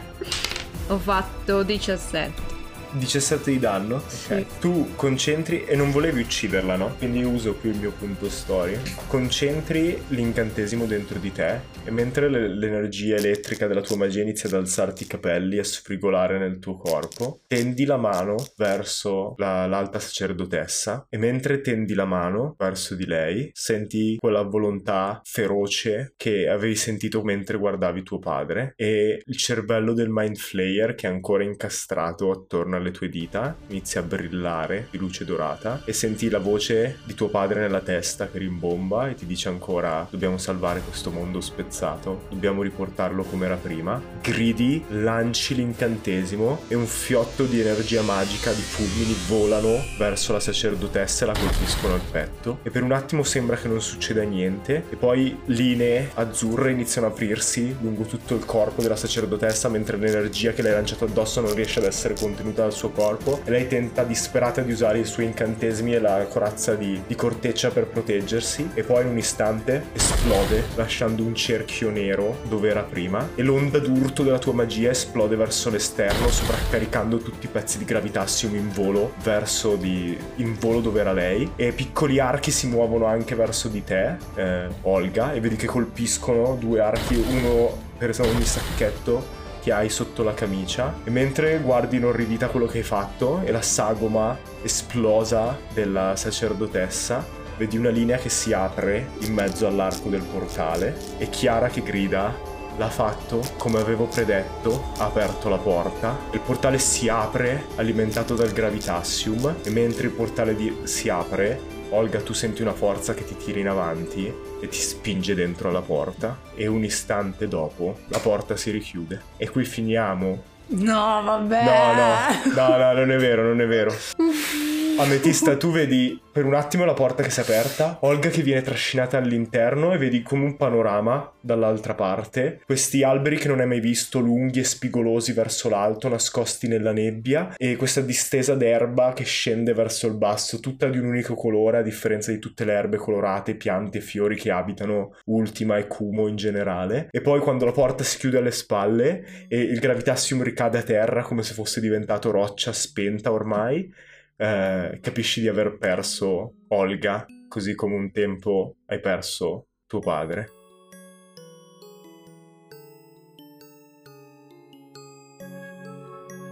Ho fatto 17. 17 di danno. Sì. Ok. Tu concentri e non volevi ucciderla, no? Quindi uso qui il mio punto storia. Concentri l'incantesimo dentro di te e mentre le- l'energia elettrica della tua magia inizia ad alzarti i capelli e a sfrigolare nel tuo corpo, tendi la mano verso la- l'alta sacerdotessa e mentre tendi la mano verso di lei senti quella volontà feroce che avevi sentito mentre guardavi tuo padre e il cervello del Mind Flayer che è ancora incastrato attorno alle tue dita inizia a brillare di luce dorata e senti la voce di tuo padre nella testa che rimbomba e ti dice ancora dobbiamo salvare questo mondo spezzato, dobbiamo riportarlo come era prima. Gridi, lanci l'incantesimo e un fiotto di energia magica di fulmini volano verso la sacerdotessa e la colpiscono al petto e per un attimo sembra che non succeda niente e poi linee azzurre iniziano a aprirsi lungo tutto il corpo della sacerdotessa mentre l'energia che le hai lanciato addosso non riesce ad essere contenuta suo corpo e lei tenta disperata di usare i suoi incantesimi e la corazza di, di corteccia per proteggersi e poi in un istante esplode lasciando un cerchio nero dove era prima e l'onda d'urto della tua magia esplode verso l'esterno sovraccaricando tutti i pezzi di gravitassium in volo verso di, in volo dove era lei e piccoli archi si muovono anche verso di te eh, Olga e vedi che colpiscono due archi uno per ogni sacchetto che hai sotto la camicia e mentre guardi inorridita quello che hai fatto e la sagoma esplosa della sacerdotessa vedi una linea che si apre in mezzo all'arco del portale e Chiara che grida L'ha fatto come avevo predetto, ha aperto la porta. Il portale si apre, alimentato dal gravitassium, e mentre il portale di- si apre, Olga, tu senti una forza che ti tira in avanti e ti spinge dentro alla porta. E un istante dopo la porta si richiude. E qui finiamo. No, vabbè. No, no, no, no, non è vero, non è vero. [LAUGHS] Ametista, tu vedi per un attimo la porta che si è aperta, Olga che viene trascinata all'interno e vedi come un panorama dall'altra parte, questi alberi che non hai mai visto, lunghi e spigolosi verso l'alto, nascosti nella nebbia, e questa distesa d'erba che scende verso il basso, tutta di un unico colore, a differenza di tutte le erbe colorate, piante e fiori che abitano Ultima e Kumo in generale. E poi quando la porta si chiude alle spalle e il gravitassium ricade a terra come se fosse diventato roccia spenta ormai, eh, capisci di aver perso Olga, così come un tempo hai perso tuo padre.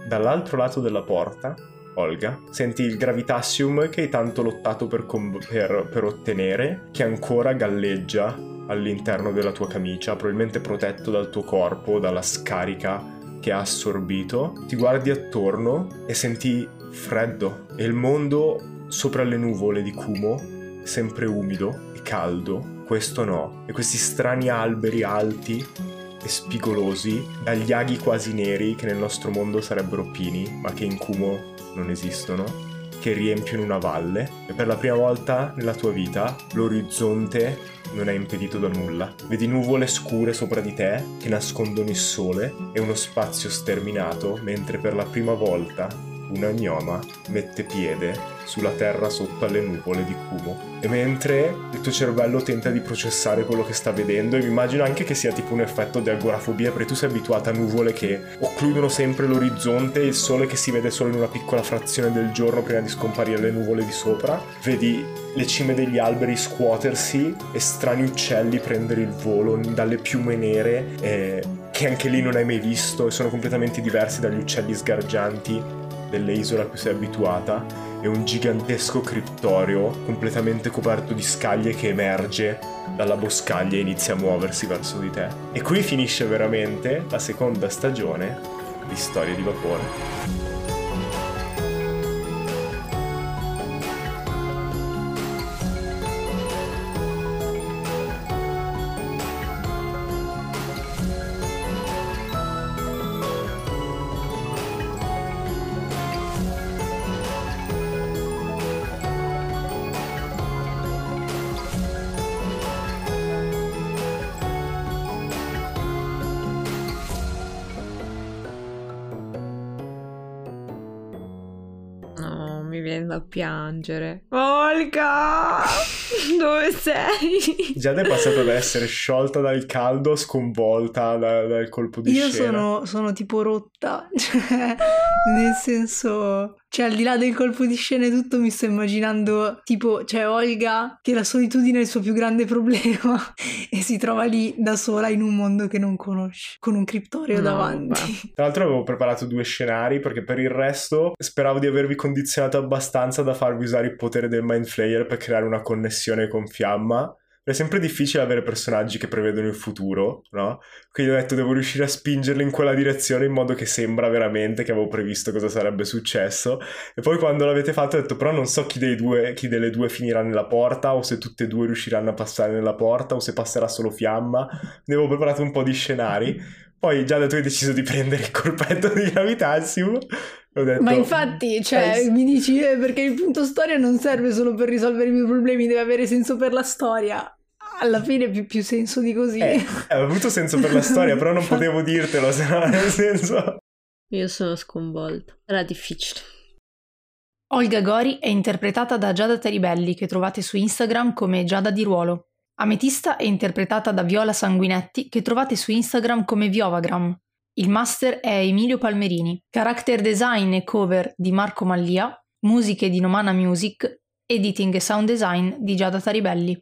Dall'altro lato della porta, Olga, senti il gravitassium che hai tanto lottato per, com- per- per ottenere, che ancora galleggia all'interno della tua camicia, probabilmente protetto dal tuo corpo, dalla scarica che ha assorbito. Ti guardi attorno e senti freddo e il mondo sopra le nuvole di Kumo sempre umido e caldo. Questo no. E questi strani alberi alti e spigolosi, dagli aghi quasi neri che nel nostro mondo sarebbero pini, ma che in Kumo non esistono, che riempiono una valle e per la prima volta nella tua vita l'orizzonte non è impedito da nulla. Vedi nuvole scure sopra di te che nascondono il sole e uno spazio sterminato, mentre per la prima volta una gnoma mette piede sulla terra sotto alle nuvole di Kumo. E mentre il tuo cervello tenta di processare quello che sta vedendo, e mi immagino anche che sia tipo un effetto di agorafobia, perché tu sei abituata a nuvole che occludono sempre l'orizzonte e il sole che si vede solo in una piccola frazione del giorno prima di scomparire le nuvole di sopra. Vedi le cime degli alberi scuotersi e strani uccelli prendere il volo dalle piume nere eh, che anche lì non hai mai visto e sono completamente diversi dagli uccelli sgargianti delle isole a cui sei abituata e un gigantesco criptorio completamente coperto di scaglie che emerge dalla boscaglia e inizia a muoversi verso di te. E qui finisce veramente la seconda stagione di Storie di Vapore. Viene da piangere. Olga! [LAUGHS] Dove sei? Giada è passata da essere sciolta dal caldo sconvolta da- dal colpo di Io scena. sono, sono tipo rotta, [LAUGHS] cioè, nel senso, cioè al di là del colpo di scena e tutto mi sto immaginando tipo, c'è Olga che la solitudine è il suo più grande problema [LAUGHS] e si trova lì da sola in un mondo che non conosce, con un criptorio No, davanti. [LAUGHS] Tra l'altro avevo preparato due scenari perché per il resto speravo di avervi condizionato abbastanza da farvi usare il potere del Mind Flayer per creare una connessione con Fiamma. È sempre difficile avere personaggi che prevedono il futuro, no? Quindi ho detto devo riuscire a spingerli in quella direzione in modo che sembra veramente che avevo previsto cosa sarebbe successo. E poi quando l'avete fatto ho detto però non so chi, dei due, chi delle due finirà nella porta o se tutte e due riusciranno a passare nella porta o se passerà solo Fiamma. Ne avevo preparato un po' di scenari. Poi già da tu hai deciso di prendere il colpetto di Gravitassium. Ho detto, Ma infatti, cioè, Eh, mi dici eh, perché il punto storia non serve solo per risolvere i miei problemi, deve avere senso per la storia. Alla fine più, più senso di così. Eh, aveva avuto senso per la storia, però non potevo dirtelo, se no nel senso... Io sono sconvolta. Era difficile. Olga Gori è interpretata da Giada Teribelli, che trovate su Instagram come Giada di Ruolo. Ametista è interpretata da Viola Sanguinetti, che trovate su Instagram come Viovagram. Il master è Emilio Palmerini. Character design e cover di Marco Mallia. Musiche di Nomana Music. Editing e sound design di Giada Taribelli.